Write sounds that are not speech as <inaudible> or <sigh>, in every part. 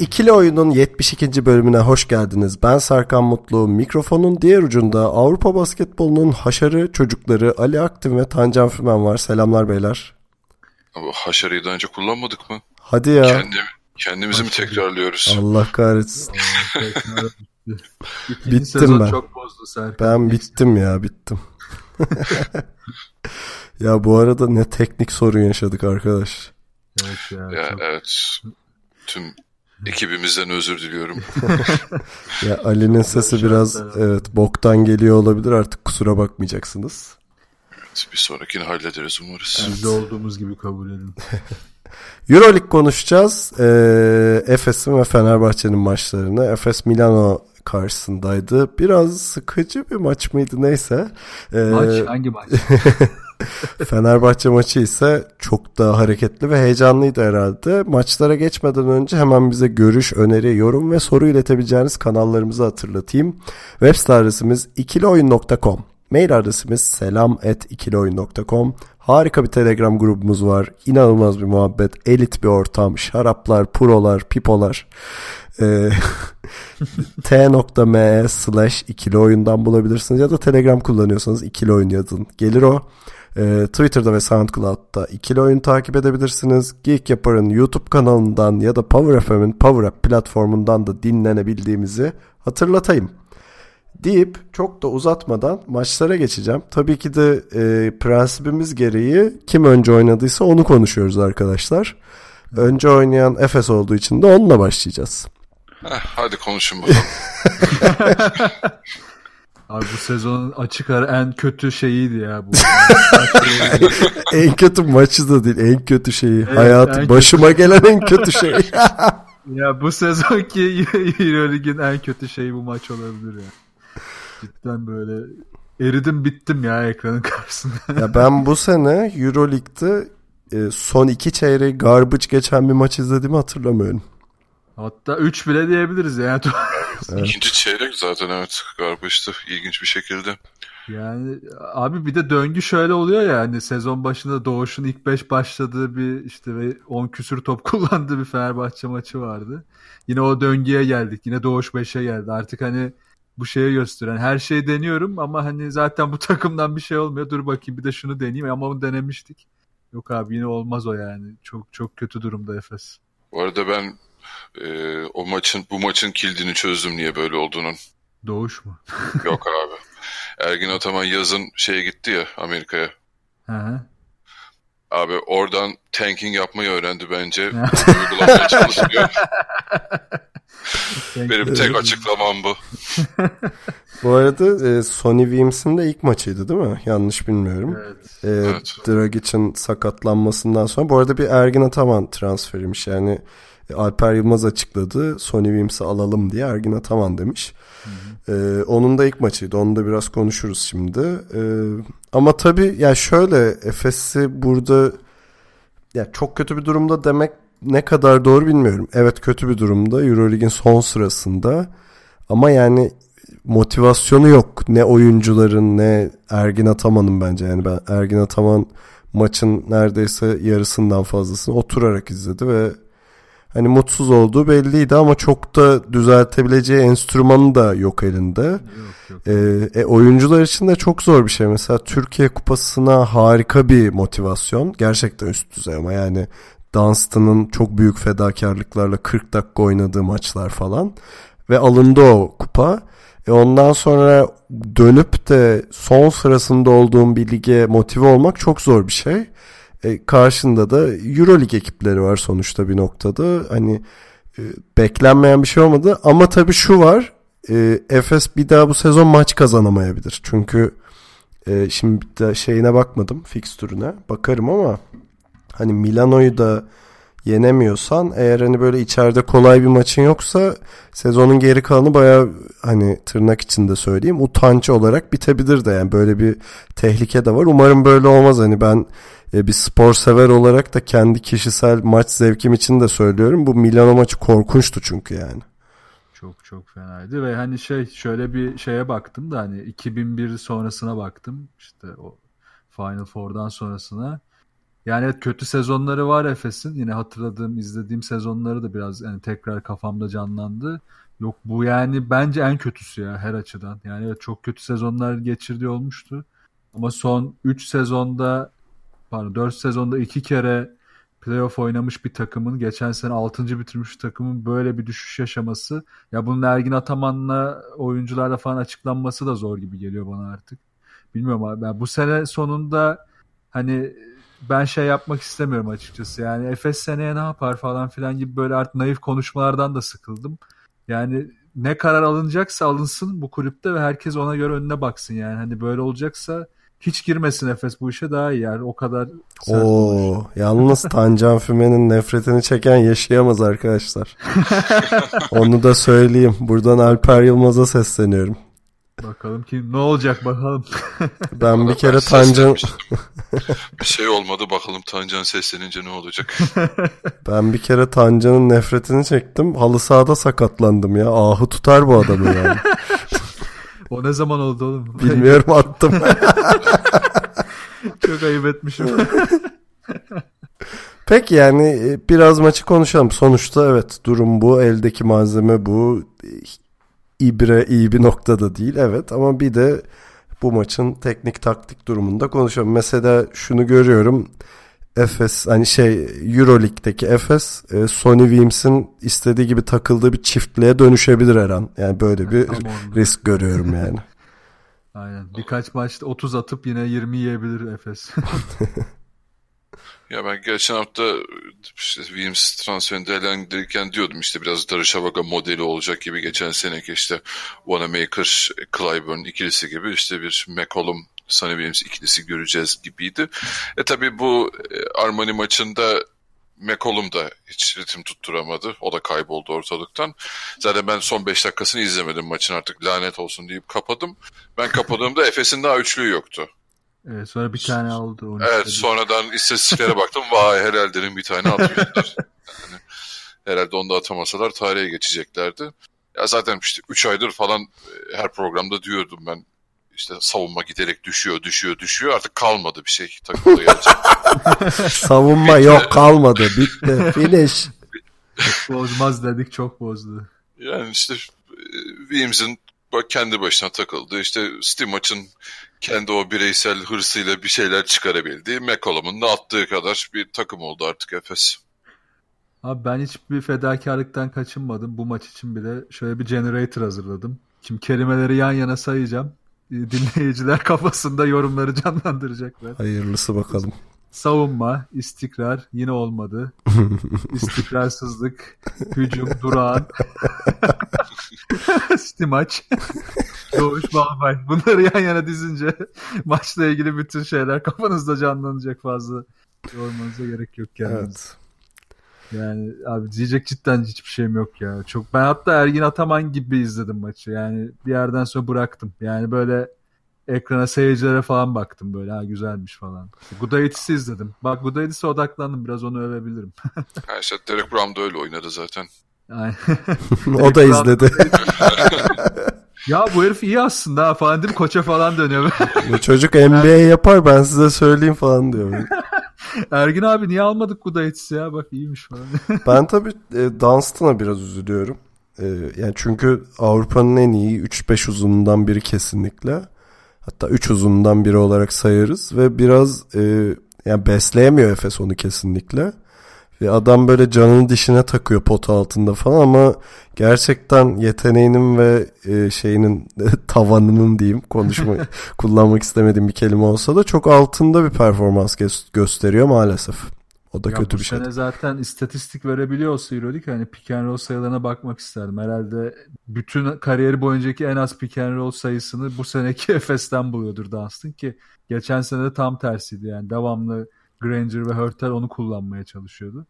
İkili Oyun'un 72. bölümüne hoş geldiniz. Ben Serkan Mutlu. Mikrofonun diğer ucunda Avrupa basketbolunun haşarı çocukları Ali Aktin ve Tancan Fümen var. Selamlar beyler. Ama haşarıyı daha önce kullanmadık mı? Hadi ya. Kendim, kendimizi mi tekrarlıyoruz? Allah kahretsin. <laughs> Bittim ben. çok bozdu Serkan. Ben bittim ya bittim. <laughs> ya bu arada ne teknik sorun yaşadık arkadaş. Evet ya. Ya çok- evet. Tüm ekibimizden özür diliyorum. <laughs> <laughs> Ya Ali'nin sesi biraz evet boktan geliyor olabilir artık kusura bakmayacaksınız. bir sonrakini hallederiz umarız. Biz de olduğumuz gibi kabul edin. <laughs> Euroleague konuşacağız. Ee, Efes'in ve Fenerbahçe'nin maçlarını. Efes Milano karşısındaydı. Biraz sıkıcı bir maç mıydı neyse. Ee, Maç hangi maç? <laughs> Fenerbahçe maçı ise çok daha hareketli ve heyecanlıydı herhalde. Maçlara geçmeden önce hemen bize görüş, öneri, yorum ve soru iletebileceğiniz kanallarımızı hatırlatayım. Web site adresimiz ikilioyun.com. Mail adresimiz selam.ikilioyun.com. Harika bir Telegram grubumuz var. İnanılmaz bir muhabbet, elit bir ortam, şaraplar, purolar, pipolar. Ee, <laughs> t.me slash ikili oyundan bulabilirsiniz ya da Telegram kullanıyorsanız ikili oyun yazın. Gelir o. Ee, Twitter'da ve SoundCloud'da ikili oyun takip edebilirsiniz. Geek Yapar'ın YouTube kanalından ya da Power FM'in Power App platformundan da dinlenebildiğimizi hatırlatayım. Deyip çok da uzatmadan maçlara geçeceğim. Tabii ki de e, prensibimiz gereği kim önce oynadıysa onu konuşuyoruz arkadaşlar. Önce oynayan Efes olduğu için de onunla başlayacağız. Heh, hadi konuşun bakalım. <laughs> Abi bu sezonun açık ara en kötü şeyiydi ya bu. <laughs> en kötü maçı da değil, en kötü şeyi. Evet, Hayatım en başıma gelen en kötü şey. <laughs> <laughs> ya bu sezonki Euroleague'in en kötü şeyi bu maç olabilir ya. Cidden böyle eridim bittim ya ekranın karşısında. ya ben bu sene Euroleague'de e, son iki çeyreği garbage geçen bir maç izlediğimi hatırlamıyorum. Hatta 3 bile diyebiliriz yani. İkinci çeyrek zaten evet garbaçtı ilginç bir şekilde. Yani abi bir de döngü şöyle oluyor ya hani sezon başında Doğuş'un ilk 5 başladığı bir işte ve 10 küsür top <laughs> kullandığı bir Fenerbahçe maçı vardı. Yine o döngüye geldik. Yine Doğuş 5'e geldi. Artık hani bu şeye gösteren her şeyi deniyorum ama hani zaten bu <laughs> takımdan bir şey olmuyor. Dur bakayım bir de şunu deneyeyim ama onu denemiştik. Yok abi yine olmaz o yani. Çok çok kötü durumda Efes. Bu arada ben e, o maçın bu maçın kilidini çözdüm niye böyle olduğunun. Doğuş mu? <laughs> Yok abi. Ergin Ataman yazın şeye gitti ya Amerika'ya. Hı hı. Abi oradan tanking yapmayı öğrendi bence. <laughs> Uygulamaya çalışıyor. Benim tek açıklamam bu. <laughs> Bu arada e, Sony Williams'ın da ilk maçıydı değil mi? Yanlış bilmiyorum. Evet. E, Evet. Dragic'in sakatlanmasından sonra. Bu arada bir Ergin Ataman transferiymiş. Yani Alper Yılmaz açıkladı. Sony Williams'ı alalım diye Ergin Ataman demiş. E, onun da ilk maçıydı. Onu da biraz konuşuruz şimdi. E, ama tabii ya şöyle Efes'i burada ya çok kötü bir durumda demek ne kadar doğru bilmiyorum. Evet kötü bir durumda. Euroleague'in son sırasında. Ama yani motivasyonu yok. Ne oyuncuların ne Ergin Ataman'ın bence. Yani ben Ergin Ataman maçın neredeyse yarısından fazlasını oturarak izledi ve hani mutsuz olduğu belliydi ama çok da düzeltebileceği enstrümanı da yok elinde. Yok yok. Ee, e, oyuncular için de çok zor bir şey. Mesela Türkiye Kupası'na harika bir motivasyon. Gerçekten üst düzey ama yani Dunstan'ın çok büyük fedakarlıklarla 40 dakika oynadığı maçlar falan. Ve alındı o kupa. E ondan sonra dönüp de son sırasında olduğum bir lige motive olmak çok zor bir şey. E, karşında da Euroleague ekipleri var sonuçta bir noktada. Hani e, beklenmeyen bir şey olmadı. Ama tabii şu var. E, Efes bir daha bu sezon maç kazanamayabilir. Çünkü e, şimdi de şeyine bakmadım fikstürüne. Bakarım ama hani Milano'yu da yenemiyorsan eğer hani böyle içeride kolay bir maçın yoksa sezonun geri kalanı baya hani tırnak içinde söyleyeyim utanç olarak bitebilir de yani böyle bir tehlike de var. Umarım böyle olmaz hani ben e, bir spor sever olarak da kendi kişisel maç zevkim için de söylüyorum. Bu Milano maçı korkunçtu çünkü yani. Çok çok fenaydı ve hani şey şöyle bir şeye baktım da hani 2001 sonrasına baktım işte o Final Four'dan sonrasına. Yani evet kötü sezonları var Efes'in. Yine hatırladığım, izlediğim sezonları da biraz yani tekrar kafamda canlandı. Yok bu yani bence en kötüsü ya her açıdan. Yani evet çok kötü sezonlar geçirdiği olmuştu. Ama son 3 sezonda pardon 4 sezonda 2 kere playoff oynamış bir takımın geçen sene 6. bitirmiş takımın böyle bir düşüş yaşaması ya bunun Ergin Ataman'la oyuncularla falan açıklanması da zor gibi geliyor bana artık. Bilmiyorum abi. Yani bu sene sonunda hani ben şey yapmak istemiyorum açıkçası. Yani Efes seneye ne yapar falan filan gibi böyle artık naif konuşmalardan da sıkıldım. Yani ne karar alınacaksa alınsın bu kulüpte ve herkes ona göre önüne baksın yani. Hani böyle olacaksa hiç girmesin Efes bu işe daha iyi yani o kadar Oo, yalnız <laughs> Tancan Füme'nin nefretini çeken yaşayamaz arkadaşlar. <laughs> Onu da söyleyeyim. Buradan Alper Yılmaz'a sesleniyorum. Bakalım ki ne olacak bakalım. <laughs> ben bir kere Tancan <laughs> bir şey olmadı bakalım Tancan seslenince ne olacak. <laughs> ben bir kere Tancan'ın nefretini çektim. Halı sahada sakatlandım ya. Ahı tutar bu adamı yani. o ne zaman oldu oğlum? Bilmiyorum attım. Çok ayıp etmişim. Peki yani biraz maçı konuşalım. Sonuçta evet durum bu. Eldeki malzeme bu. İbre iyi bir noktada değil evet ama bir de bu maçın teknik taktik durumunda konuşalım. Mesela şunu görüyorum. Efes hani şey Euroleague'deki Efes Sony Williams'in istediği gibi takıldığı bir çiftliğe dönüşebilir her an. Yani böyle bir tamam. risk görüyorum yani. <laughs> Aynen. Birkaç maçta 30 atıp yine 20 yiyebilir Efes. <laughs> Ya ben geçen hafta işte Williams transferini değerlendirirken diyordum işte biraz Darüşşafaka modeli olacak gibi geçen seneki işte Wanamaker, Clyburn ikilisi gibi işte bir McCollum, Sonny Williams ikilisi göreceğiz gibiydi. E tabi bu Armani maçında McCollum da hiç ritim tutturamadı. O da kayboldu ortalıktan. Zaten ben son 5 dakikasını izlemedim maçın artık lanet olsun deyip kapadım. Ben kapadığımda Efes'in daha üçlüğü yoktu. Evet, sonra bir tane aldı. Evet sonradan istatistiklere baktım. <laughs> Vay herhalde bir tane atmışlar. yani, herhalde onu da atamasalar tarihe geçeceklerdi. Ya zaten işte 3 aydır falan her programda diyordum ben işte savunma giderek düşüyor, düşüyor, düşüyor. Artık kalmadı bir şey takımda <laughs> savunma bitti. yok kalmadı. Bitti. Finish. Bozmaz dedik çok bozdu. Yani işte Williams'in kendi başına takıldı. İşte Stimac'ın kendi o bireysel hırsıyla bir şeyler çıkarabildiği, McCollum'un da attığı kadar bir takım oldu artık Efes. Abi ben hiçbir fedakarlıktan kaçınmadım. Bu maç için bile şöyle bir generator hazırladım. Şimdi kelimeleri yan yana sayacağım. Dinleyiciler <laughs> kafasında yorumları canlandıracaklar. Hayırlısı bakalım. Savunma, istikrar yine olmadı. <laughs> İstikrarsızlık, hücum, durağan. <laughs> Stimaç, <laughs> Doğuş Balbay. Bunları yan yana dizince maçla ilgili bütün şeyler kafanızda canlanacak fazla. Yormanıza gerek yok kendiniz. Evet. Yani abi diyecek cidden hiçbir şeyim yok ya. Çok ben hatta Ergin Ataman gibi izledim maçı. Yani bir yerden sonra bıraktım. Yani böyle ekrana seyircilere falan baktım böyle ha güzelmiş falan. Gudaitis'i izledim. Bak Gudaitis'e odaklandım biraz onu övebilirim. <laughs> ha işte Derek Brown da öyle oynadı zaten. <laughs> o da izledi. <laughs> ya bu herif iyi aslında falan değil mi? Koça falan dönüyor. çocuk NBA yapar ben size söyleyeyim falan diyor. <laughs> Ergin abi niye almadık Gudaitis'i ya bak iyiymiş falan. ben tabii e, Dunstan'a biraz üzülüyorum. E, yani çünkü Avrupa'nın en iyi 3-5 uzunundan biri kesinlikle. Hatta 3 uzundan biri olarak sayarız ve biraz e, yani besleyemiyor Efes onu kesinlikle. Ve adam böyle canını dişine takıyor pot altında falan ama gerçekten yeteneğinin ve e, şeyinin <laughs> tavanının diyeyim konuşma <laughs> kullanmak istemediğim bir kelime olsa da çok altında bir performans gö- gösteriyor maalesef. O da ya kötü bir şey. zaten istatistik verebiliyor olsa Euroleague hani pick and roll sayılarına bakmak isterdim. Herhalde bütün kariyeri boyuncaki en az pick and roll sayısını bu seneki <laughs> Efes'ten buluyordur Dunstan ki geçen sene de tam tersiydi yani devamlı Granger ve Hurtel onu kullanmaya çalışıyordu.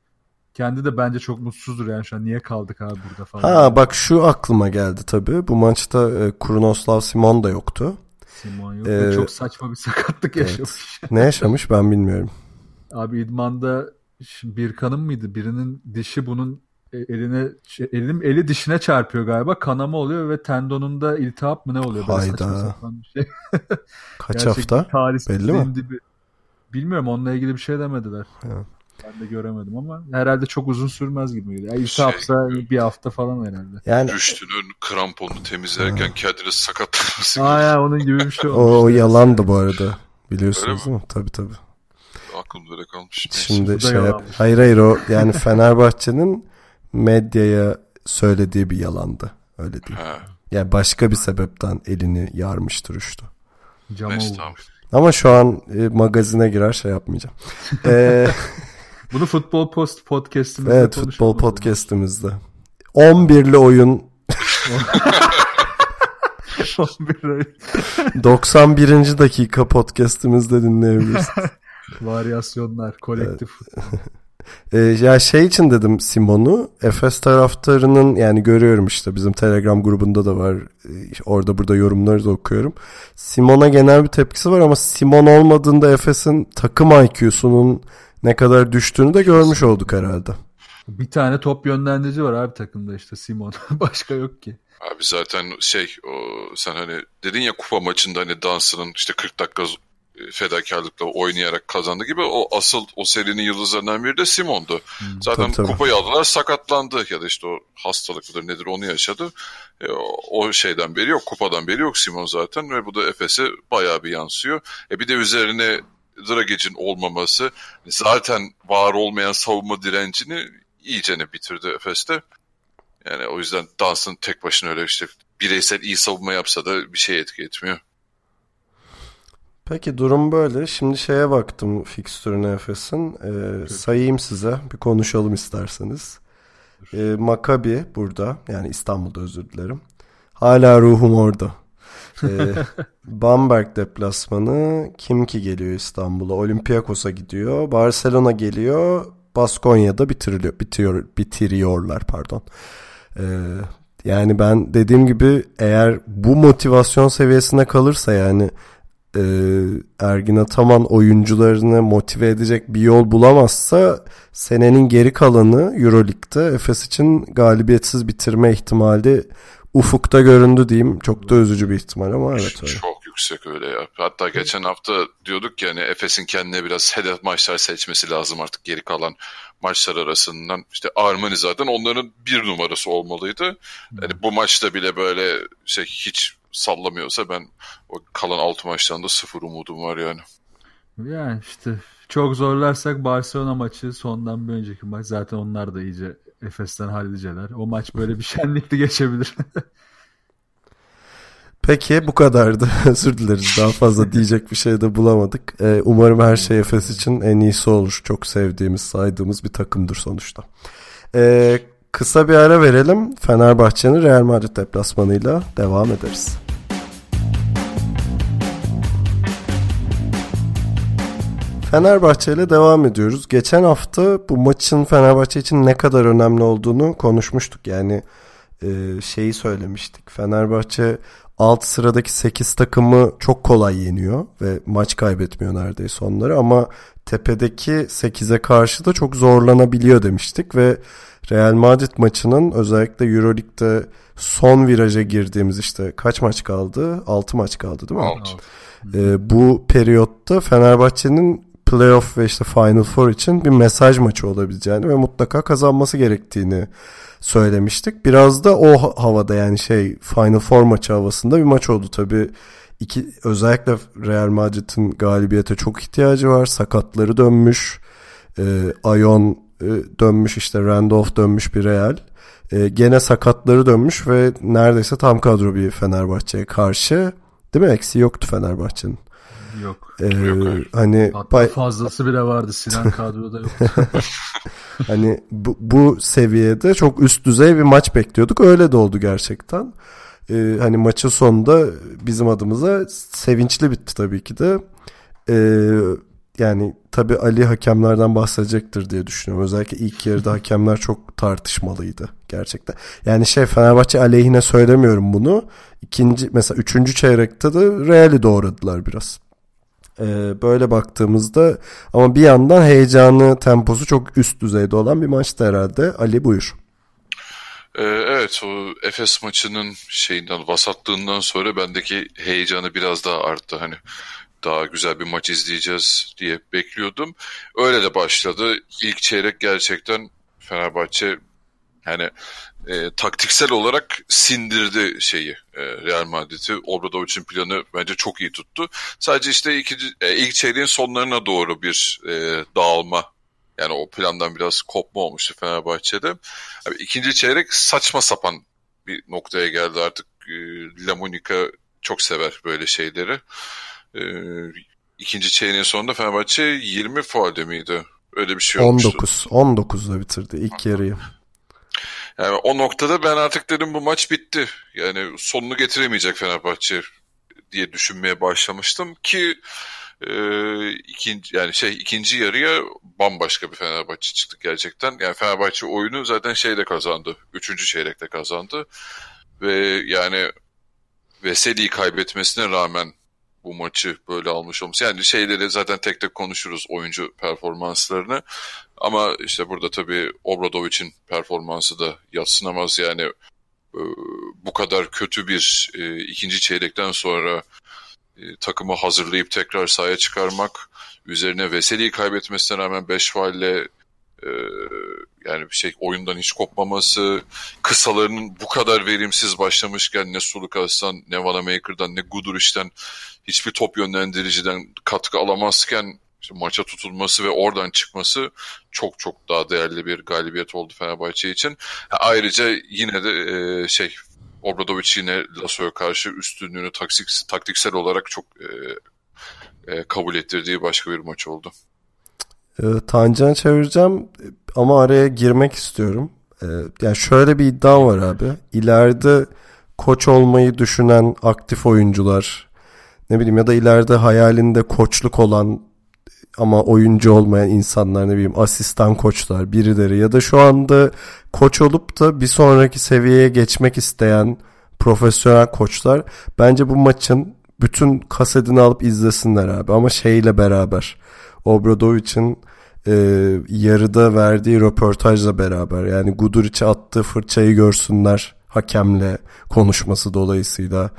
Kendi de bence çok mutsuzdur yani şu an niye kaldık abi burada falan. Ha bak şu aklıma geldi tabii. Bu maçta e, Kurnoslav Simon da yoktu. Simon yok. Ee, çok saçma bir sakatlık yaşamış. Ne yaşamış ben bilmiyorum. Abi idmanda şimdi Birkan'ın mıydı? Birinin dişi bunun e, eline elim eli dişine çarpıyor galiba. Kanama oluyor ve tendonunda iltihap mı ne oluyor? Hayda. bir şey. Kaç hafta? Belli mi? dibi. Bilmiyorum onunla ilgili bir şey demediler. Ha. Ben de göremedim ama herhalde çok uzun sürmez gibi geliyor. Yani iltihapsa bir hafta falan herhalde. Yani Rüştü'nün kramponunu temizlerken kendini sakatlaması Aa ya onun gibi bir şey <laughs> olmuş. o, o yalandı bu arada. Biliyorsunuz değil mi? Tabii tabii. aklımda öyle kalmış. Neyse. Şimdi da şey yalanmış. yap- hayır hayır o yani Fenerbahçe'nin medyaya söylediği bir yalandı. Öyle değil. Ha, Yani başka bir sebepten elini yarmıştır uçtu. Cama neyse. Ama şu an e, magazine girer şey yapmayacağım. <laughs> Ee, Bunu futbol post podcast'imizde evet futbol podcast'imizde. 11'li oyun 11 ay 91. dakika podcast'imizde dinleyebilirsiniz. <laughs> varyasyonlar, kolektif. <laughs> Ee, ya şey için dedim Simon'u Efes taraftarının yani görüyorum işte bizim Telegram grubunda da var Ee, orada burada yorumları da okuyorum. Simon'a genel bir tepkisi var ama Simon olmadığında Efes'in takım IQ'sunun ne kadar düştüğünü de görmüş olduk herhalde. Bir tane top yönlendirici var abi takımda işte Simon. <laughs> Başka yok ki. Abi zaten şey o, sen hani dedin ya kupa maçında hani Dansı'nın işte 40 dakika e, fedakarlıkla oynayarak kazandı gibi o asıl o serinin yıldızlarından biri de Simon'du. Zaten tabii, tabii. kupayı aldılar sakatlandı ya da işte o hastalıklıdır nedir onu yaşadı. E, o, o şeyden beri yok kupadan beri yok Simon zaten ve bu da Efes'e bayağı bir yansıyor. E bir de üzerine Dragic'in olmaması zaten var olmayan savunma direncini iyicene bitirdi Efes'te. Yani o yüzden Dans'ın tek başına öyle işte bireysel iyi savunma yapsa da bir şey etki etmiyor. Peki durum böyle. Şimdi şeye baktım fikstürüne Efes'in. Ee, sayayım size. Bir konuşalım isterseniz. Ee, Maccabi burada. Yani İstanbul'da özür dilerim. Hala ruhum orada. Ee, Bamberg deplasmanı. Kim ki geliyor İstanbul'a? Olympiakos'a gidiyor. Barcelona geliyor. Baskonya'da bitiriliyor, bitiyor, bitiriyorlar pardon. Ee, yani ben dediğim gibi eğer bu motivasyon seviyesine kalırsa yani e, Ergin Ataman oyuncularını motive edecek bir yol bulamazsa senenin geri kalanı Euroleague'de Efes için galibiyetsiz bitirme ihtimali ufukta göründü diyeyim. Çok da üzücü bir ihtimal ama evet öyle. Çok yüksek öyle ya. Hatta geçen hafta diyorduk ki hani Efes'in kendine biraz hedef maçlar seçmesi lazım artık geri kalan maçlar arasından. İşte Armani zaten onların bir numarası olmalıydı. Yani bu maçta bile böyle şey hiç sallamıyorsa ben o kalan altı maçtan da sıfır umudum var yani. Yani işte çok zorlarsak Barcelona maçı sondan bir önceki maç zaten onlar da iyice Efes'ten halliceler. O maç böyle bir <laughs> şenlikli geçebilir. Peki bu kadardı. <laughs> Özür dileriz. Daha fazla <laughs> diyecek bir şey de bulamadık. Ee, umarım her şey Efes için en iyisi olur. Çok sevdiğimiz, saydığımız bir takımdır sonuçta. Ee, kısa bir ara verelim. Fenerbahçe'nin Real Madrid deplasmanıyla devam ederiz. Fenerbahçe ile devam ediyoruz. Geçen hafta bu maçın Fenerbahçe için ne kadar önemli olduğunu konuşmuştuk. Yani e, şeyi söylemiştik. Fenerbahçe alt sıradaki 8 takımı çok kolay yeniyor ve maç kaybetmiyor neredeyse onları ama tepedeki 8'e karşı da çok zorlanabiliyor demiştik ve Real Madrid maçının özellikle Euroleague'de son viraja girdiğimiz işte kaç maç kaldı? 6 maç kaldı değil mi? Alt. Ee, bu periyotta Fenerbahçe'nin playoff ve işte Final Four için bir mesaj maçı olabileceğini ve mutlaka kazanması gerektiğini söylemiştik. Biraz da o ha- havada yani şey Final Four maçı havasında bir maç oldu tabii. İki, özellikle Real Madrid'in galibiyete çok ihtiyacı var. Sakatları dönmüş. E, Ayon e, dönmüş işte Randolph dönmüş bir Real. E, gene sakatları dönmüş ve neredeyse tam kadro bir Fenerbahçe'ye karşı. Değil mi? Eksiği yoktu Fenerbahçe'nin. Yok. Ee, Yok, hayır. hani Hatta bay- fazlası bile vardı. Sinan kadroda yok. <laughs> hani bu, bu seviyede çok üst düzey bir maç bekliyorduk. Öyle de oldu gerçekten. Ee, hani maçın sonunda bizim adımıza sevinçli bitti tabii ki de. Ee, yani tabi Ali hakemlerden bahsedecektir diye düşünüyorum. Özellikle ilk yarıda hakemler çok tartışmalıydı gerçekten. Yani şey Fenerbahçe aleyhine söylemiyorum bunu. İkinci mesela üçüncü çeyrekte de Real'i doğradılar biraz. Ee, böyle baktığımızda ama bir yandan heyecanı temposu çok üst düzeyde olan bir maçtı herhalde. Ali buyur. Ee, evet o Efes maçının şeyinden vasatlığından sonra bendeki heyecanı biraz daha arttı. Hani daha güzel bir maç izleyeceğiz diye bekliyordum. Öyle de başladı. İlk çeyrek gerçekten Fenerbahçe yani e, taktiksel olarak sindirdi şeyi e, Real Madrid'i. Obradovic'in planı bence çok iyi tuttu. Sadece işte ikinci, e, ilk çeyreğin sonlarına doğru bir e, dağılma yani o plandan biraz kopma olmuştu Fenerbahçe'de. Abi, ikinci çeyrek saçma sapan bir noktaya geldi artık. E, Lamonica çok sever böyle şeyleri. E, ikinci çeyreğin sonunda Fenerbahçe 20 faalde miydi? Öyle bir şey olmuştu. 19. 19'da bitirdi ilk yarıyı. Yani o noktada ben artık dedim bu maç bitti. Yani sonunu getiremeyecek Fenerbahçe diye düşünmeye başlamıştım ki e, ikinci yani şey ikinci yarıya bambaşka bir Fenerbahçe çıktı gerçekten. Yani Fenerbahçe oyunu zaten şeyde kazandı. Üçüncü çeyrekte kazandı. Ve yani Veseli'yi kaybetmesine rağmen bu maçı böyle almış olması. Yani şeyleri zaten tek tek konuşuruz oyuncu performanslarını. Ama işte burada tabii Obradovic'in performansı da yatsınamaz. Yani e, bu kadar kötü bir e, ikinci çeyrekten sonra e, takımı hazırlayıp tekrar sahaya çıkarmak, üzerine Veseli'yi kaybetmesine rağmen 5 faulle e, yani bir şey oyundan hiç kopmaması, kısalarının bu kadar verimsiz başlamışken ne Sulukas'tan, ne Vanamaker'dan, ne Guduric'den hiçbir top yönlendiriciden katkı alamazken işte maça tutulması ve oradan çıkması çok çok daha değerli bir galibiyet oldu Fenerbahçe için. Ayrıca yine de e, şey Obradovic yine Lasso'ya karşı üstünlüğünü taktik, taktiksel olarak çok e, e, kabul ettirdiği başka bir maç oldu. E, Tancan'a çevireceğim ama araya girmek istiyorum. E, yani şöyle bir iddia var abi. İleride koç olmayı düşünen aktif oyuncular ne bileyim ya da ileride hayalinde koçluk olan ama oyuncu olmayan insanlar ne bileyim asistan koçlar birileri ya da şu anda koç olup da bir sonraki seviyeye geçmek isteyen profesyonel koçlar bence bu maçın bütün kasetini alıp izlesinler abi ama şeyle beraber Obradovic'in e, yarıda verdiği röportajla beraber yani Guduric'e attığı fırçayı görsünler hakemle konuşması dolayısıyla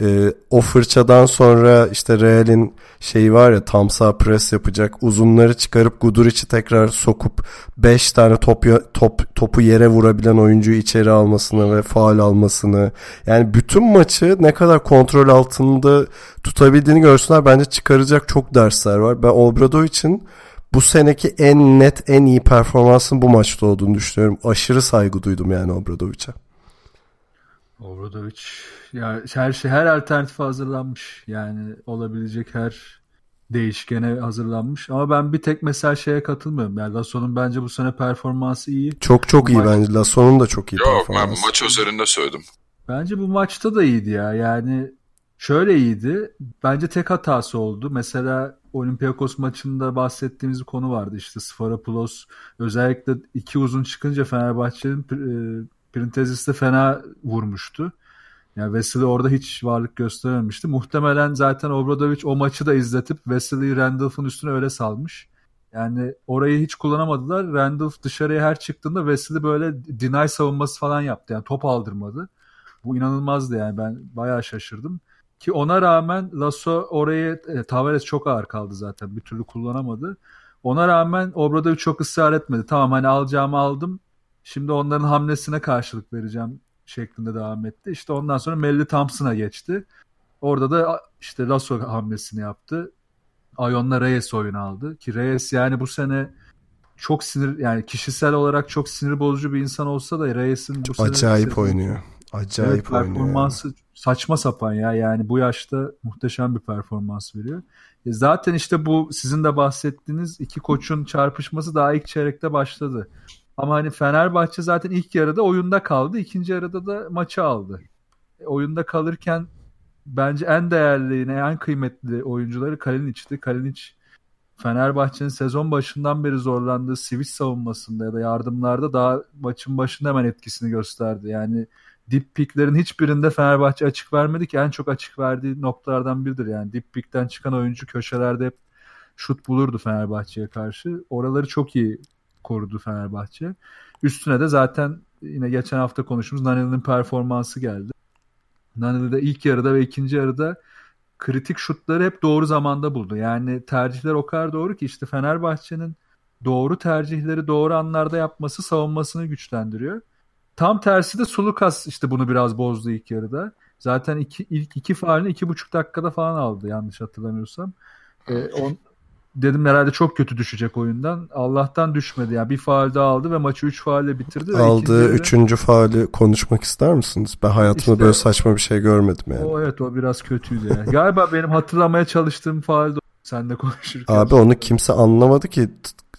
e, o fırçadan sonra işte Real'in şeyi var ya tam sağ pres yapacak. Uzunları çıkarıp Guduric'i tekrar sokup 5 tane top, top topu yere vurabilen oyuncuyu içeri almasını ve faal almasını. Yani bütün maçı ne kadar kontrol altında tutabildiğini görsünler. Bence çıkaracak çok dersler var. Ben Obradovic'in bu seneki en net en iyi performansın bu maçta olduğunu düşünüyorum. Aşırı saygı duydum yani Obradovic'e. Obradovic ya her şey her alternatif hazırlanmış. Yani olabilecek her değişkene hazırlanmış. Ama ben bir tek mesela şeye katılmıyorum. Yani Lasso'nun bence bu sene performansı iyi. Çok çok bu iyi maç... bence. Lasso'nun da çok iyi Yok, performansı. ben maç üzerinde söyledim. Bence bu maçta da iyiydi ya. Yani şöyle iyiydi. Bence tek hatası oldu. Mesela Olympiakos maçında bahsettiğimiz bir konu vardı. İşte Sfarapulos özellikle iki uzun çıkınca Fenerbahçe'nin e, Printezis'te fena vurmuştu. Yani Wesley orada hiç varlık gösterememişti. Muhtemelen zaten Obradovic o maçı da izletip Wesley'i Randolph'un üstüne öyle salmış. Yani orayı hiç kullanamadılar. Randolph dışarıya her çıktığında Wesley böyle deny savunması falan yaptı. Yani top aldırmadı. Bu inanılmazdı yani ben bayağı şaşırdım. Ki ona rağmen Lasso orayı e, Tavares çok ağır kaldı zaten. Bir türlü kullanamadı. Ona rağmen Obradovic çok ısrar etmedi. Tamam hani alacağımı aldım. Şimdi onların hamlesine karşılık vereceğim şeklinde devam etti. İşte ondan sonra Melly Thompson'a geçti. Orada da işte Lasso hamlesini yaptı. Ayon'la Reyes oyunu aldı. Ki Reyes yani bu sene çok sinir yani kişisel olarak çok sinir bozucu bir insan olsa da Reyes'in bu sene acayip oynuyor. Acayip evet, oynuyor. Performansı yani. saçma sapan ya. Yani bu yaşta muhteşem bir performans veriyor. E zaten işte bu sizin de bahsettiğiniz iki koçun çarpışması daha ilk çeyrekte başladı. Ama hani Fenerbahçe zaten ilk yarıda oyunda kaldı. ikinci yarıda da maçı aldı. E, oyunda kalırken bence en değerli, en kıymetli oyuncuları Kalinic'ti. Kalinic Fenerbahçe'nin sezon başından beri zorlandığı switch savunmasında ya da yardımlarda daha maçın başında hemen etkisini gösterdi. Yani dip piklerin hiçbirinde Fenerbahçe açık vermedi ki en çok açık verdiği noktalardan biridir. Yani dip pikten çıkan oyuncu köşelerde hep şut bulurdu Fenerbahçe'ye karşı. Oraları çok iyi korudu Fenerbahçe. Üstüne de zaten yine geçen hafta konuştuğumuz Naneli'nin performansı geldi. Naneli de ilk yarıda ve ikinci yarıda kritik şutları hep doğru zamanda buldu. Yani tercihler o kadar doğru ki işte Fenerbahçe'nin doğru tercihleri doğru anlarda yapması savunmasını güçlendiriyor. Tam tersi de Sulukas işte bunu biraz bozdu ilk yarıda. Zaten iki, ilk iki faalini iki buçuk dakikada falan aldı yanlış hatırlamıyorsam. Ee, on, dedim herhalde çok kötü düşecek oyundan. Allah'tan düşmedi. Yani bir faal daha aldı ve maçı 3 faalle bitirdi. Aldığı üçüncü faali konuşmak ister misiniz? Ben hayatımda işte, böyle saçma bir şey görmedim yani. O evet o biraz kötüydü yani. Galiba benim hatırlamaya çalıştığım faal de sen de konuşurken. Abi onu kimse anlamadı ki.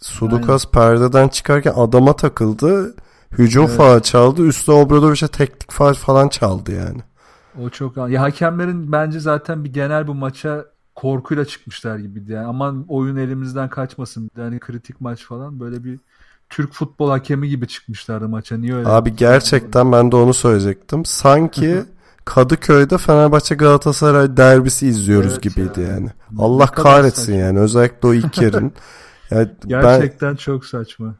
Sulukas perdeden çıkarken adama takıldı. Hücum evet. faal çaldı. Üstüne Obradovic'e teknik faal falan çaldı yani. O çok ya hakemlerin bence zaten bir genel bu maça korkuyla çıkmışlar gibiydi yani. Aman oyun elimizden kaçmasın. Yani kritik maç falan böyle bir Türk futbol hakemi gibi çıkmışlardı maça. Niye öyle? Abi gerçekten ben de onu söyleyecektim. Sanki Kadıköy'de Fenerbahçe Galatasaray derbisi izliyoruz evet gibiydi yani. yani. Allah kahretsin saçma. yani özellikle o ilk yarın. <laughs> yani gerçekten ben... çok saçma.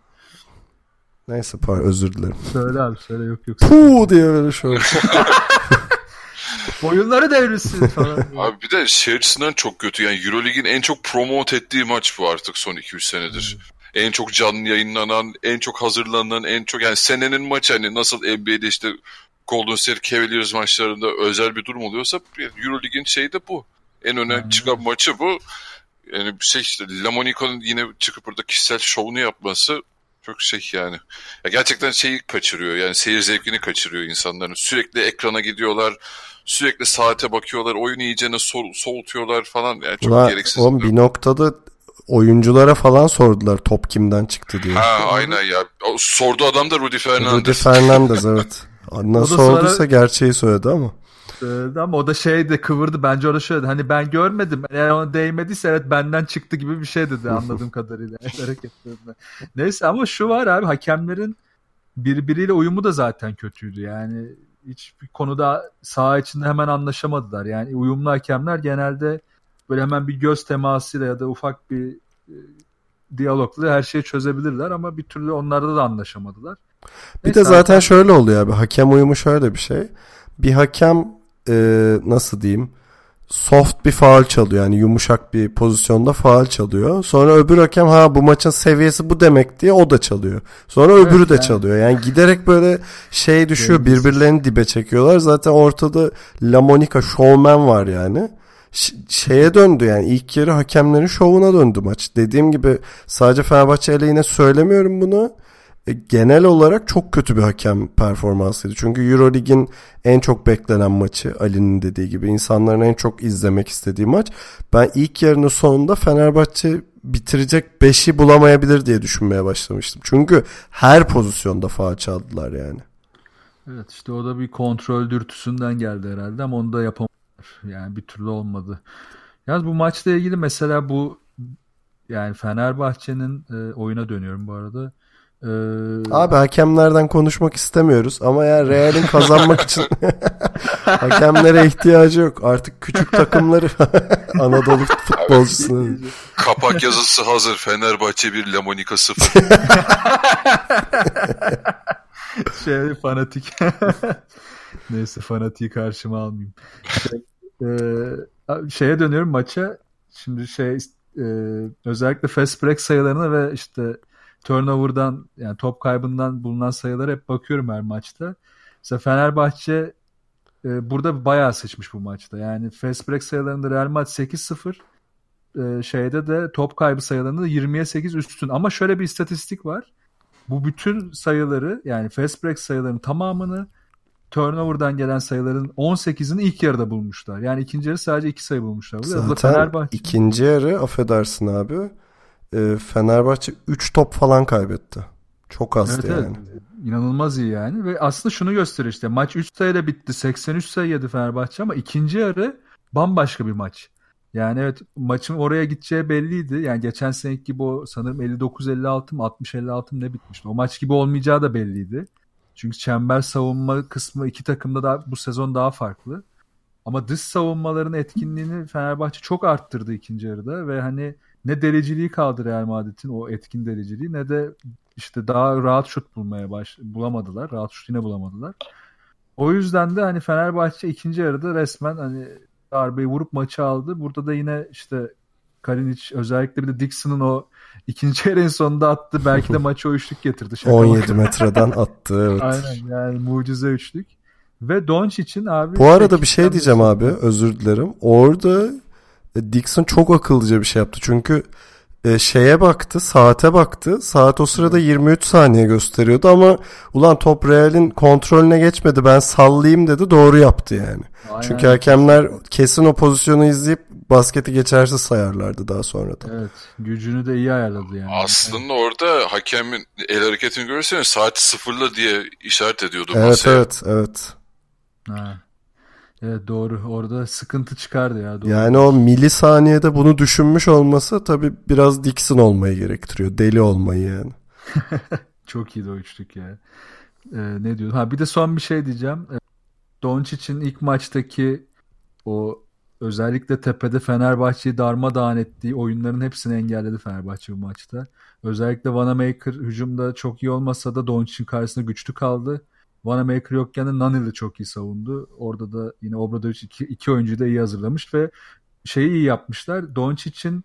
Neyse par özür dilerim. Söyle abi söyle yok yok. Puu diye böyle şöyle. <laughs> Boyunları devrilsin falan. <laughs> Abi bir de şey açısından çok kötü. Yani Eurolig'in en çok promote ettiği maç bu artık son 2-3 senedir. Hmm. En çok canlı yayınlanan, en çok hazırlanan, en çok yani senenin maçı hani nasıl NBA'de işte Golden State Cavaliers maçlarında özel bir durum oluyorsa Eurolig'in şeyi de bu. En öne hmm. çıkan maçı bu. Yani şey işte Lamonica'nın yine çıkıp burada kişisel şovunu yapması çok şey yani. Ya gerçekten şeyi kaçırıyor yani seyir zevkini kaçırıyor insanların. Sürekli ekrana gidiyorlar. Sürekli saate bakıyorlar. Oyunu iyicene so- soğutuyorlar falan. Yani çok Ulan, gereksiz. Oğlum bir noktada oyunculara falan sordular top kimden çıktı diye. Ha aynen ya. O, sordu adam da Rudy Fernandez. Rudy Fernandez evet. <laughs> Nasıl olduysa sonra... gerçeği söyledi ama söyledi ama o da şey de kıvırdı. Bence orada şöyle hani ben görmedim. Eğer ona değmediyse evet benden çıktı gibi bir şey dedi anladığım <laughs> kadarıyla hareketlerinde. Neyse ama şu var abi hakemlerin birbiriyle uyumu da zaten kötüydü. Yani hiçbir konuda saha içinde hemen anlaşamadılar. Yani uyumlu hakemler genelde böyle hemen bir göz temasıyla ya da ufak bir e, diyalogla her şeyi çözebilirler ama bir türlü onlarda da anlaşamadılar. Bir Neyse, de zaten şöyle oluyor abi. Hakem uyumu şöyle bir şey. Bir hakem e, nasıl diyeyim soft bir faal çalıyor yani yumuşak bir pozisyonda faal çalıyor. Sonra öbür hakem ha bu maçın seviyesi bu demek diye o da çalıyor. Sonra evet, öbürü de yani. çalıyor. Yani giderek böyle şey düşüyor birbirlerini dibe çekiyorlar. Zaten ortada La Monica showman var yani. Ş- şeye döndü yani ilk yarı hakemlerin şovuna döndü maç. Dediğim gibi sadece Fenerbahçe aleyhine söylemiyorum bunu. E, genel olarak çok kötü bir hakem performansıydı. Çünkü Eurolig'in en çok beklenen maçı Ali'nin dediği gibi insanların en çok izlemek istediği maç. Ben ilk yarının sonunda Fenerbahçe bitirecek 5'i bulamayabilir diye düşünmeye başlamıştım. Çünkü her pozisyonda faal çaldılar yani. Evet işte o da bir kontrol dürtüsünden geldi herhalde ama onu da yapamadılar. Yani bir türlü olmadı. Yalnız bu maçla ilgili mesela bu yani Fenerbahçe'nin e, oyuna dönüyorum bu arada. Ee... Abi hakemlerden konuşmak istemiyoruz ama ya Real'in kazanmak için <laughs> hakemlere ihtiyacı yok. Artık küçük takımları <laughs> Anadolu futbolcusunun. Kapak yazısı hazır. Fenerbahçe 1 Lamonika 0. şey fanatik. <laughs> Neyse fanatiği karşıma almayayım. Şey, e, şeye dönüyorum maça. Şimdi şey e, özellikle fast break sayılarına ve işte turnover'dan yani top kaybından bulunan sayılara hep bakıyorum her maçta. Mesela Fenerbahçe e, burada bayağı sıçmış bu maçta. Yani fast break sayılarında Real Madrid 8-0 e, şeyde de top kaybı sayılarında 20'ye 8 üstün. Ama şöyle bir istatistik var. Bu bütün sayıları yani fast break sayılarının tamamını turnover'dan gelen sayıların 18'ini ilk yarıda bulmuşlar. Yani ikinci yarı sadece iki sayı bulmuşlar. Zaten Fenerbahçe... ikinci yarı affedersin abi e, Fenerbahçe 3 top falan kaybetti. Çok azdı evet, yani. Evet. İnanılmaz iyi yani. Ve aslında şunu gösteriyor işte. Maç 3 sayıyla bitti. 83 sayı yedi Fenerbahçe ama ikinci yarı bambaşka bir maç. Yani evet maçın oraya gideceği belliydi. Yani geçen seneki gibi o sanırım 59-56 mı 60-56 mı ne bitmişti. O maç gibi olmayacağı da belliydi. Çünkü çember savunma kısmı iki takımda da bu sezon daha farklı. Ama dış savunmaların etkinliğini Fenerbahçe çok arttırdı ikinci yarıda ve hani ne dereceliği kaldı Real Madrid'in o etkin dereceliği ne de işte daha rahat şut bulmaya baş bulamadılar. Rahat şut yine bulamadılar. O yüzden de hani Fenerbahçe ikinci yarıda resmen hani darbeyi vurup maçı aldı. Burada da yine işte Kalinic özellikle bir de Dixon'ın o ikinci yarının sonunda attı. Belki de <laughs> maçı o üçlük getirdi. Şaka 17 metreden <laughs> attı evet. Aynen yani mucize üçlük. Ve Doncic'in abi... Bu arada bir şey diyeceğim abi özür dilerim. Orada Dixon çok akıllıca bir şey yaptı. Çünkü e, şeye baktı, saate baktı. Saat o sırada 23 saniye gösteriyordu ama ulan top Real'in kontrolüne geçmedi. Ben sallayayım dedi. Doğru yaptı yani. Aynen. Çünkü hakemler kesin o pozisyonu izleyip basketi geçersiz sayarlardı daha sonra da. Evet. Gücünü de iyi ayarladı yani. Aslında evet. orada hakemin el hareketini görürseniz saati sıfırla diye işaret ediyordu evet, masaya. Evet, evet. Ha. Evet doğru. Orada sıkıntı çıkardı ya. Doğru. Yani o milisaniyede bunu düşünmüş olması tabii biraz Dixon olmayı gerektiriyor. Deli olmayı yani. <laughs> Çok iyi de o üçlük ya. Ee, ne diyordum? Ha bir de son bir şey diyeceğim. Ee, Doncic'in ilk maçtaki o özellikle tepede Fenerbahçe'yi darmadağın ettiği oyunların hepsini engelledi Fenerbahçe bu maçta. Özellikle Vanamaker hücumda çok iyi olmasa da Doncic'in karşısında güçlü kaldı. Vanamaker yokken de Nani de çok iyi savundu. Orada da yine Obradovic iki, iki oyuncuyu da iyi hazırlamış ve şeyi iyi yapmışlar. Doncic'in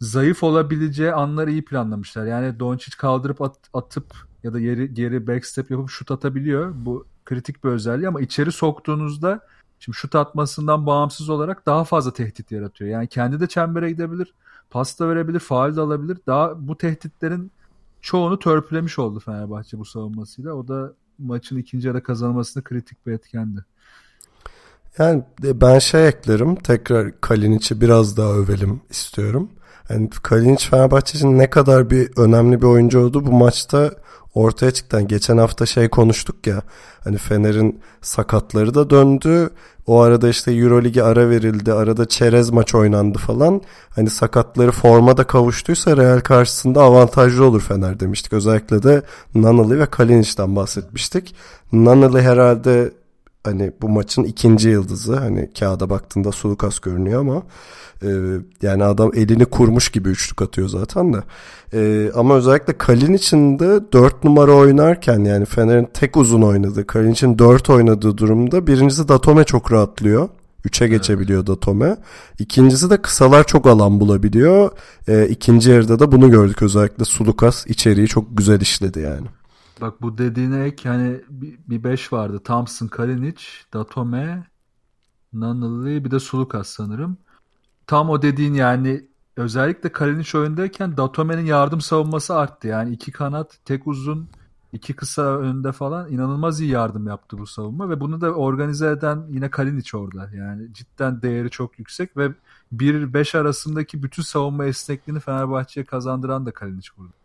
zayıf olabileceği anları iyi planlamışlar. Yani Doncic kaldırıp at, atıp ya da geri, geri backstep yapıp şut atabiliyor. Bu kritik bir özelliği ama içeri soktuğunuzda şimdi şut atmasından bağımsız olarak daha fazla tehdit yaratıyor. Yani kendi de çembere gidebilir, pas da verebilir, faal de alabilir. Daha bu tehditlerin çoğunu törpülemiş oldu Fenerbahçe bu savunmasıyla. O da maçın ikinci yarı kazanmasında kritik bir etkendi. Yani ben şey eklerim. Tekrar Kalinic'i biraz daha övelim istiyorum. Yani Kalinic Fenerbahçe için ne kadar bir önemli bir oyuncu oldu bu maçta ortaya çıktı. Geçen hafta şey konuştuk ya hani Fener'in sakatları da döndü. O arada işte Eurolig'e ara verildi. Arada çerez maç oynandı falan. Hani sakatları forma da kavuştuysa Real karşısında avantajlı olur Fener demiştik. Özellikle de Nanalı ve Kalinic'den bahsetmiştik. Nanalı herhalde hani bu maçın ikinci yıldızı. Hani kağıda baktığında Sulukas görünüyor ama e, yani adam elini kurmuş gibi üçlük atıyor zaten de. E, ama özellikle Kalin için de 4 numara oynarken yani Fener'in tek uzun oynadığı, Kalin için 4 oynadığı durumda birincisi Datome çok rahatlıyor. 3'e evet. geçebiliyor Datome. İkincisi de kısalar çok alan bulabiliyor. E, ikinci yarıda da bunu gördük özellikle Sulukas içeriği çok güzel işledi yani. Bak bu dediğine ek hani bir 5 vardı. Thompson, Kalinic, Datome, Nanılı bir de Sulukas sanırım. Tam o dediğin yani özellikle Kalinic oyundayken Datome'nin yardım savunması arttı. Yani iki kanat, tek uzun, iki kısa önde falan inanılmaz iyi yardım yaptı bu savunma ve bunu da organize eden yine Kalinic orada. Yani cidden değeri çok yüksek ve 1-5 arasındaki bütün savunma esnekliğini Fenerbahçe'ye kazandıran da Kalinic burada.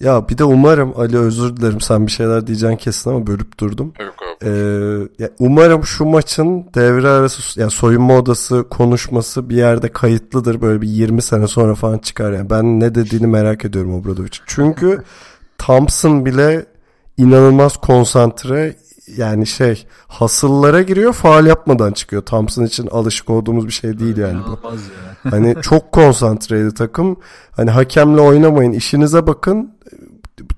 Ya bir de umarım Ali özür dilerim sen bir şeyler diyeceksin kesin ama bölüp durdum. Yok abi. Ee, ya umarım şu maçın devre arası yani soyunma odası konuşması bir yerde kayıtlıdır. Böyle bir 20 sene sonra falan çıkar yani. Ben ne dediğini merak ediyorum Obradovic. Çünkü <laughs> Thompson bile inanılmaz konsantre yani şey hasıllara giriyor faal yapmadan çıkıyor. Thompson için alışık olduğumuz bir şey değil yani bu. Ya. Hani çok konsantreydi takım. Hani hakemle oynamayın işinize bakın.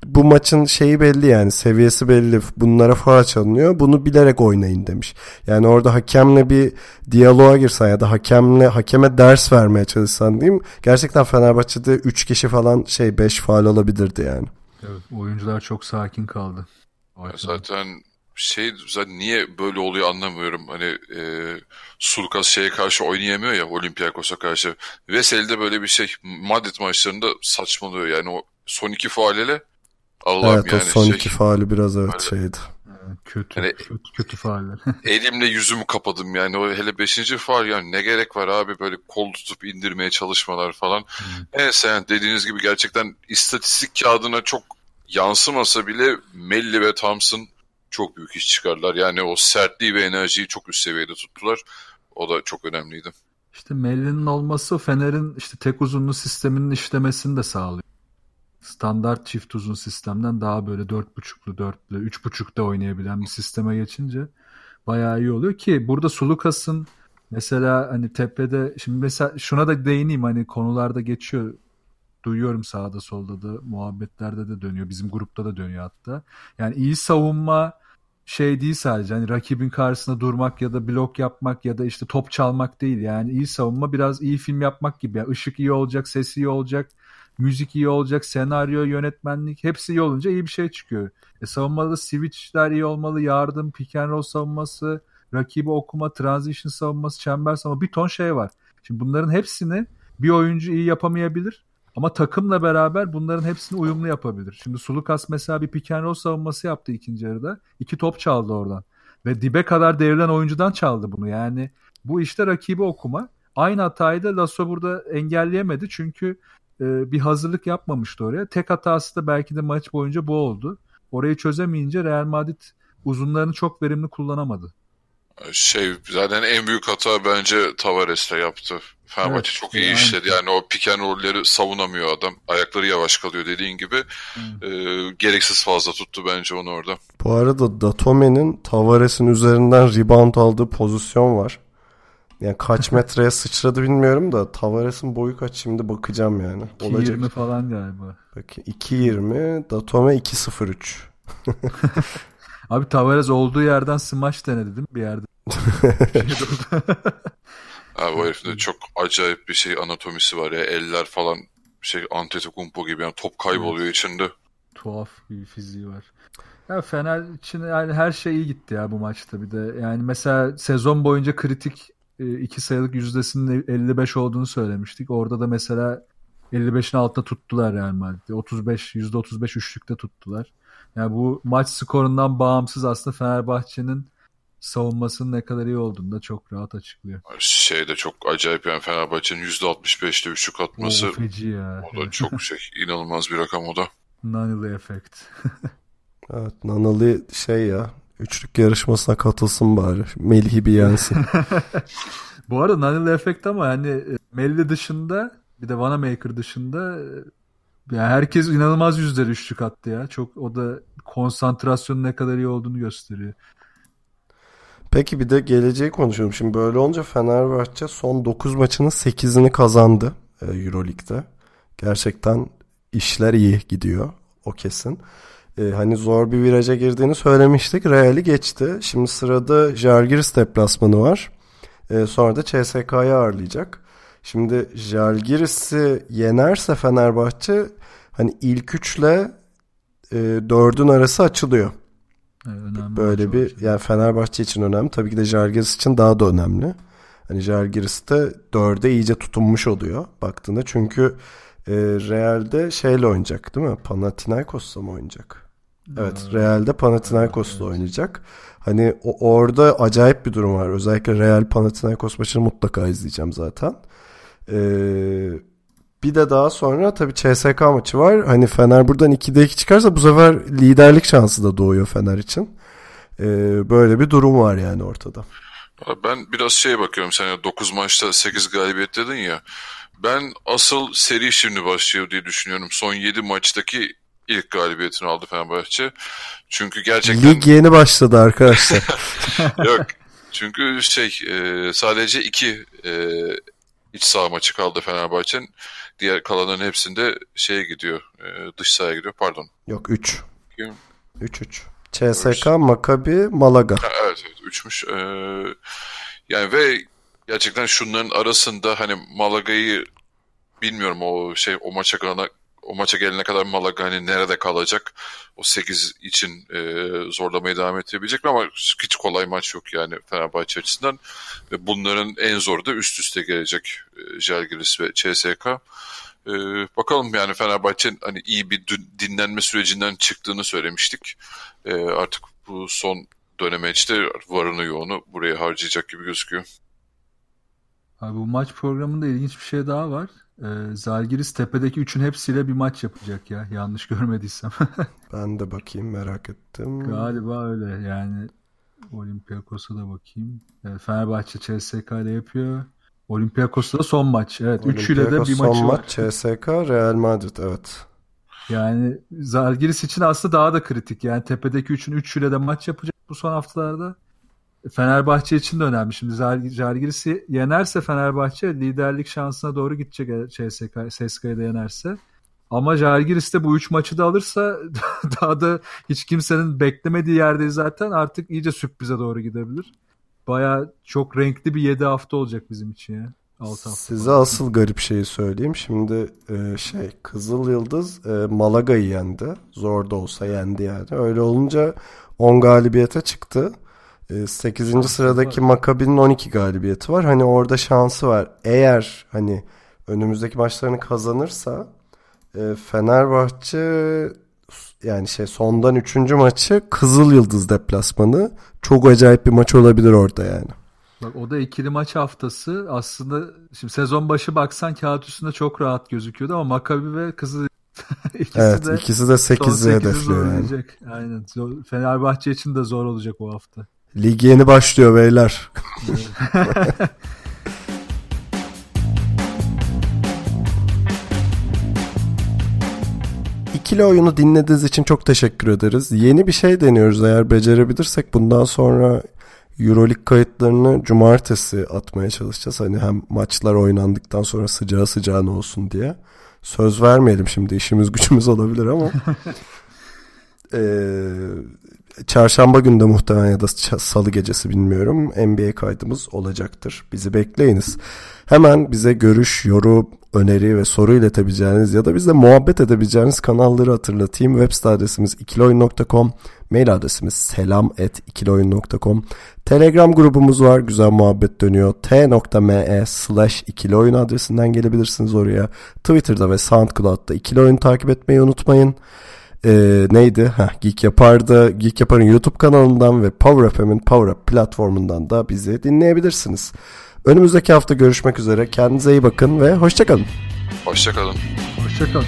Bu maçın şeyi belli yani seviyesi belli. Bunlara faal çalınıyor. Bunu bilerek oynayın demiş. Yani orada hakemle bir diyaloğa girsen ya da hakemle hakeme ders vermeye çalışsan diyeyim. Gerçekten Fenerbahçe'de 3 kişi falan şey 5 faal olabilirdi yani. Evet, oyuncular çok sakin kaldı. Zaten şey zaten niye böyle oluyor anlamıyorum. Hani e, Sulkas şeye karşı oynayamıyor ya Olympiakos'a karşı. Veseli'de böyle bir şey Madrid maçlarında saçmalıyor yani o son iki faaliyle Allah'ım evet, yani. o son şey, iki faali biraz evet öyle. şeydi. Kötü, hani, kötü, kötü faaller. <laughs> elimle yüzümü kapadım yani o hele beşinci faal yani ne gerek var abi böyle kol tutup indirmeye çalışmalar falan. Hmm. Neyse yani dediğiniz gibi gerçekten istatistik kağıdına çok yansımasa bile Melli ve Thompson çok büyük iş çıkardılar. Yani o sertliği ve enerjiyi çok üst seviyede tuttular. O da çok önemliydi. İşte Melli'nin olması Fener'in işte tek uzunlu sisteminin işlemesini de sağlıyor. Standart çift uzun sistemden daha böyle 4.5'lu 4'lü 3.5'da oynayabilen bir sisteme geçince bayağı iyi oluyor ki burada Sulukas'ın mesela hani tepede şimdi mesela şuna da değineyim hani konularda geçiyor duyuyorum sağda solda da muhabbetlerde de dönüyor. Bizim grupta da dönüyor hatta. Yani iyi savunma şey değil sadece. Hani rakibin karşısında durmak ya da blok yapmak ya da işte top çalmak değil. Yani iyi savunma biraz iyi film yapmak gibi. Yani ışık iyi olacak ses iyi olacak müzik iyi olacak senaryo yönetmenlik hepsi iyi olunca iyi bir şey çıkıyor. E, savunmada switchler iyi olmalı. Yardım pick and roll savunması rakibi okuma transition savunması çember savunması bir ton şey var. Şimdi bunların hepsini bir oyuncu iyi yapamayabilir ama takımla beraber bunların hepsini uyumlu yapabilir. Şimdi Sulukas mesela bir pick and roll savunması yaptı ikinci yarıda. İki top çaldı oradan. Ve dibe kadar devrilen oyuncudan çaldı bunu. Yani bu işte rakibi okuma. Aynı hatayı da Lasso burada engelleyemedi. Çünkü e, bir hazırlık yapmamıştı oraya. Tek hatası da belki de maç boyunca bu oldu. Orayı çözemeyince Real Madrid uzunlarını çok verimli kullanamadı. Şey zaten en büyük hata bence Tavares'le yaptı. Fenerbahçe evet, çok iyi yani. işledi. Yani o piken rolleri savunamıyor adam. Ayakları yavaş kalıyor dediğin gibi. E, gereksiz fazla tuttu bence onu orada. Bu arada Datome'nin Tavares'in üzerinden rebound aldığı pozisyon var. Yani kaç <laughs> metreye sıçradı bilmiyorum da Tavares'in boyu kaç şimdi bakacağım yani. 2.20 falan galiba. Bakın 2.20 Datome 2.03 <laughs> Abi Tavares olduğu yerden smash denedi değil mi bir yerde? <laughs> Abi o herifde çok acayip bir şey anatomisi var ya. Eller falan şey Antetokounmpo gibi yani top kayboluyor evet. içinde. Tuhaf bir fiziği var. Ya Fener için yani her şey iyi gitti ya bu maçta bir de. Yani mesela sezon boyunca kritik e, iki sayılık yüzdesinin 55 olduğunu söylemiştik. Orada da mesela 55'in altında tuttular Real Madrid'i. 35 %35 üçlükte tuttular. Yani bu maç skorundan bağımsız aslında Fenerbahçe'nin savunmasının ne kadar iyi olduğunu da çok rahat açıklıyor. Şey de çok acayip yani Fenerbahçe'nin %65'te üçlük atması. O feci ya. O da çok <laughs> şey inanılmaz bir rakam o da. Nanili efekt. <laughs> evet Nanili şey ya üçlük yarışmasına katılsın bari. Melih'i bir yensin. <laughs> Bu arada Nanili efekt ama yani e, Melli dışında bir de Vanamaker dışında e, yani herkes inanılmaz yüzleri üçlük attı ya. Çok o da konsantrasyonun ne kadar iyi olduğunu gösteriyor. Peki bir de geleceği konuşalım. Şimdi böyle olunca Fenerbahçe son 9 maçının 8'ini kazandı e, Euroleague'de. Gerçekten işler iyi gidiyor. O kesin. Ee, hani zor bir viraja girdiğini söylemiştik. Real'i geçti. Şimdi sırada Jalgiris deplasmanı var. Ee, sonra da CSK'yı ağırlayacak. Şimdi Jalgiris'i yenerse Fenerbahçe hani ilk üçle e, dördün arası açılıyor. Önemli Böyle bir şey. yani Fenerbahçe için önemli. Tabii ki de Jalgiris için daha da önemli. Hani Jalgiris de dörde iyice tutunmuş oluyor baktığında. Çünkü e, Real'de şeyle oynayacak değil mi? Panathinaikos'la mı oynayacak? Evet, evet Real'de Panathinaikos'la evet. oynayacak. Hani o, orada acayip bir durum var. Özellikle Real Panathinaikos maçını mutlaka izleyeceğim zaten. Ee, bir de daha sonra tabii CSK maçı var. Hani Fener buradan 2'de 2 çıkarsa bu sefer liderlik şansı da doğuyor Fener için. Ee, böyle bir durum var yani ortada. Ben biraz şeye bakıyorum. Sen 9 maçta 8 galibiyet dedin ya. Ben asıl seri şimdi başlıyor diye düşünüyorum. Son 7 maçtaki ilk galibiyetini aldı Fenerbahçe. Çünkü gerçekten... Lig yeni başladı arkadaşlar. <laughs> <laughs> Yok. Çünkü şey e, sadece iki e, iç saha maçı kaldı Fenerbahçe'nin. Diğer kalanların hepsinde şeye gidiyor. E, dış sahaya gidiyor. Pardon. Yok 3. 3-3. CSK, Makabi, Malaga. Ha, evet evet 3'müş. Ee, yani ve gerçekten şunların arasında hani Malaga'yı bilmiyorum o şey o maça kalana o maça gelene kadar Malaga hani nerede kalacak? O 8 için e, zorlamayı devam ettirebilecek mi? Ama hiç kolay maç yok yani Fenerbahçe açısından. Ve bunların en zoru da üst üste gelecek e, Jalgiris ve CSK. E, bakalım yani Fenerbahçe'nin hani iyi bir dinlenme sürecinden çıktığını söylemiştik. E, artık bu son dönemeçte varını yoğunu buraya harcayacak gibi gözüküyor. Abi bu maç programında ilginç bir şey daha var. Ee, Zalgiris tepedeki üçün hepsiyle bir maç yapacak ya. Yanlış <laughs> görmediysem. <laughs> ben de bakayım merak ettim. Galiba öyle yani. Olympiakos'a da bakayım. Evet, Fenerbahçe CSK ile yapıyor. Olympiakos'ta da son maç. Evet. Üçüyle de bir maçı son var. maç CSK Real Madrid evet. Yani Zalgiris için aslında daha da kritik. Yani tepedeki üçün üçüyle de maç yapacak bu son haftalarda. Fenerbahçe için de önemli. Şimdi Zalgiris'i yenerse Fenerbahçe liderlik şansına doğru gidecek CSK, CSK'yı da yenerse. Ama Jalgiris de bu üç maçı da alırsa <laughs> daha da hiç kimsenin beklemediği yerdeyiz zaten artık iyice sürprize doğru gidebilir. Baya çok renkli bir 7 hafta olacak bizim için ya. 6 hafta Size falan. asıl garip şeyi söyleyeyim. Şimdi e, şey Kızıl Yıldız e, Malaga'yı yendi. Zor da olsa yendi yani. Öyle olunca 10 galibiyete çıktı. E, 8. Şansı sıradaki var. Maccabi'nin 12 galibiyeti var. Hani orada şansı var. Eğer hani önümüzdeki maçlarını kazanırsa e, Fenerbahçe yani şey sondan 3. maçı Kızıl Yıldız deplasmanı. Çok acayip bir maç olabilir orada yani. Bak o da ikili maç haftası. Aslında şimdi sezon başı baksan kağıt üstünde çok rahat gözüküyordu ama Maccabi ve Kızıl <laughs> ikisi Evet de ikisi de son 8'i 8'i hedefliyor yani. Aynen. Fenerbahçe için de zor olacak o hafta. Lig yeni başlıyor beyler. <laughs> İkili oyunu dinlediğiniz için çok teşekkür ederiz. Yeni bir şey deniyoruz eğer becerebilirsek bundan sonra Euroleague kayıtlarını cumartesi atmaya çalışacağız. Hani hem maçlar oynandıktan sonra sıcağı sıcağına olsun diye. Söz vermeyelim şimdi işimiz gücümüz <laughs> olabilir ama. Ee, <laughs> çarşamba günü de muhtemelen ya da salı gecesi bilmiyorum NBA kaydımız olacaktır. Bizi bekleyiniz. Hemen bize görüş, yorum, öneri ve soru iletebileceğiniz ya da bizle muhabbet edebileceğiniz kanalları hatırlatayım. Web site adresimiz ikiloyun.com, mail adresimiz selam@ikiloyun.com. Telegram grubumuz var. Güzel muhabbet dönüyor. t.me slash ikiloyun adresinden gelebilirsiniz oraya. Twitter'da ve SoundCloud'da ikiloyun takip etmeyi unutmayın. Ee, neydi? Heh, Geek Yapar'da Geek Yapar'ın YouTube kanalından ve Power FM'in Power Up platformundan da bizi dinleyebilirsiniz. Önümüzdeki hafta görüşmek üzere. Kendinize iyi bakın ve hoşçakalın. Hoşçakalın. Hoşçakalın.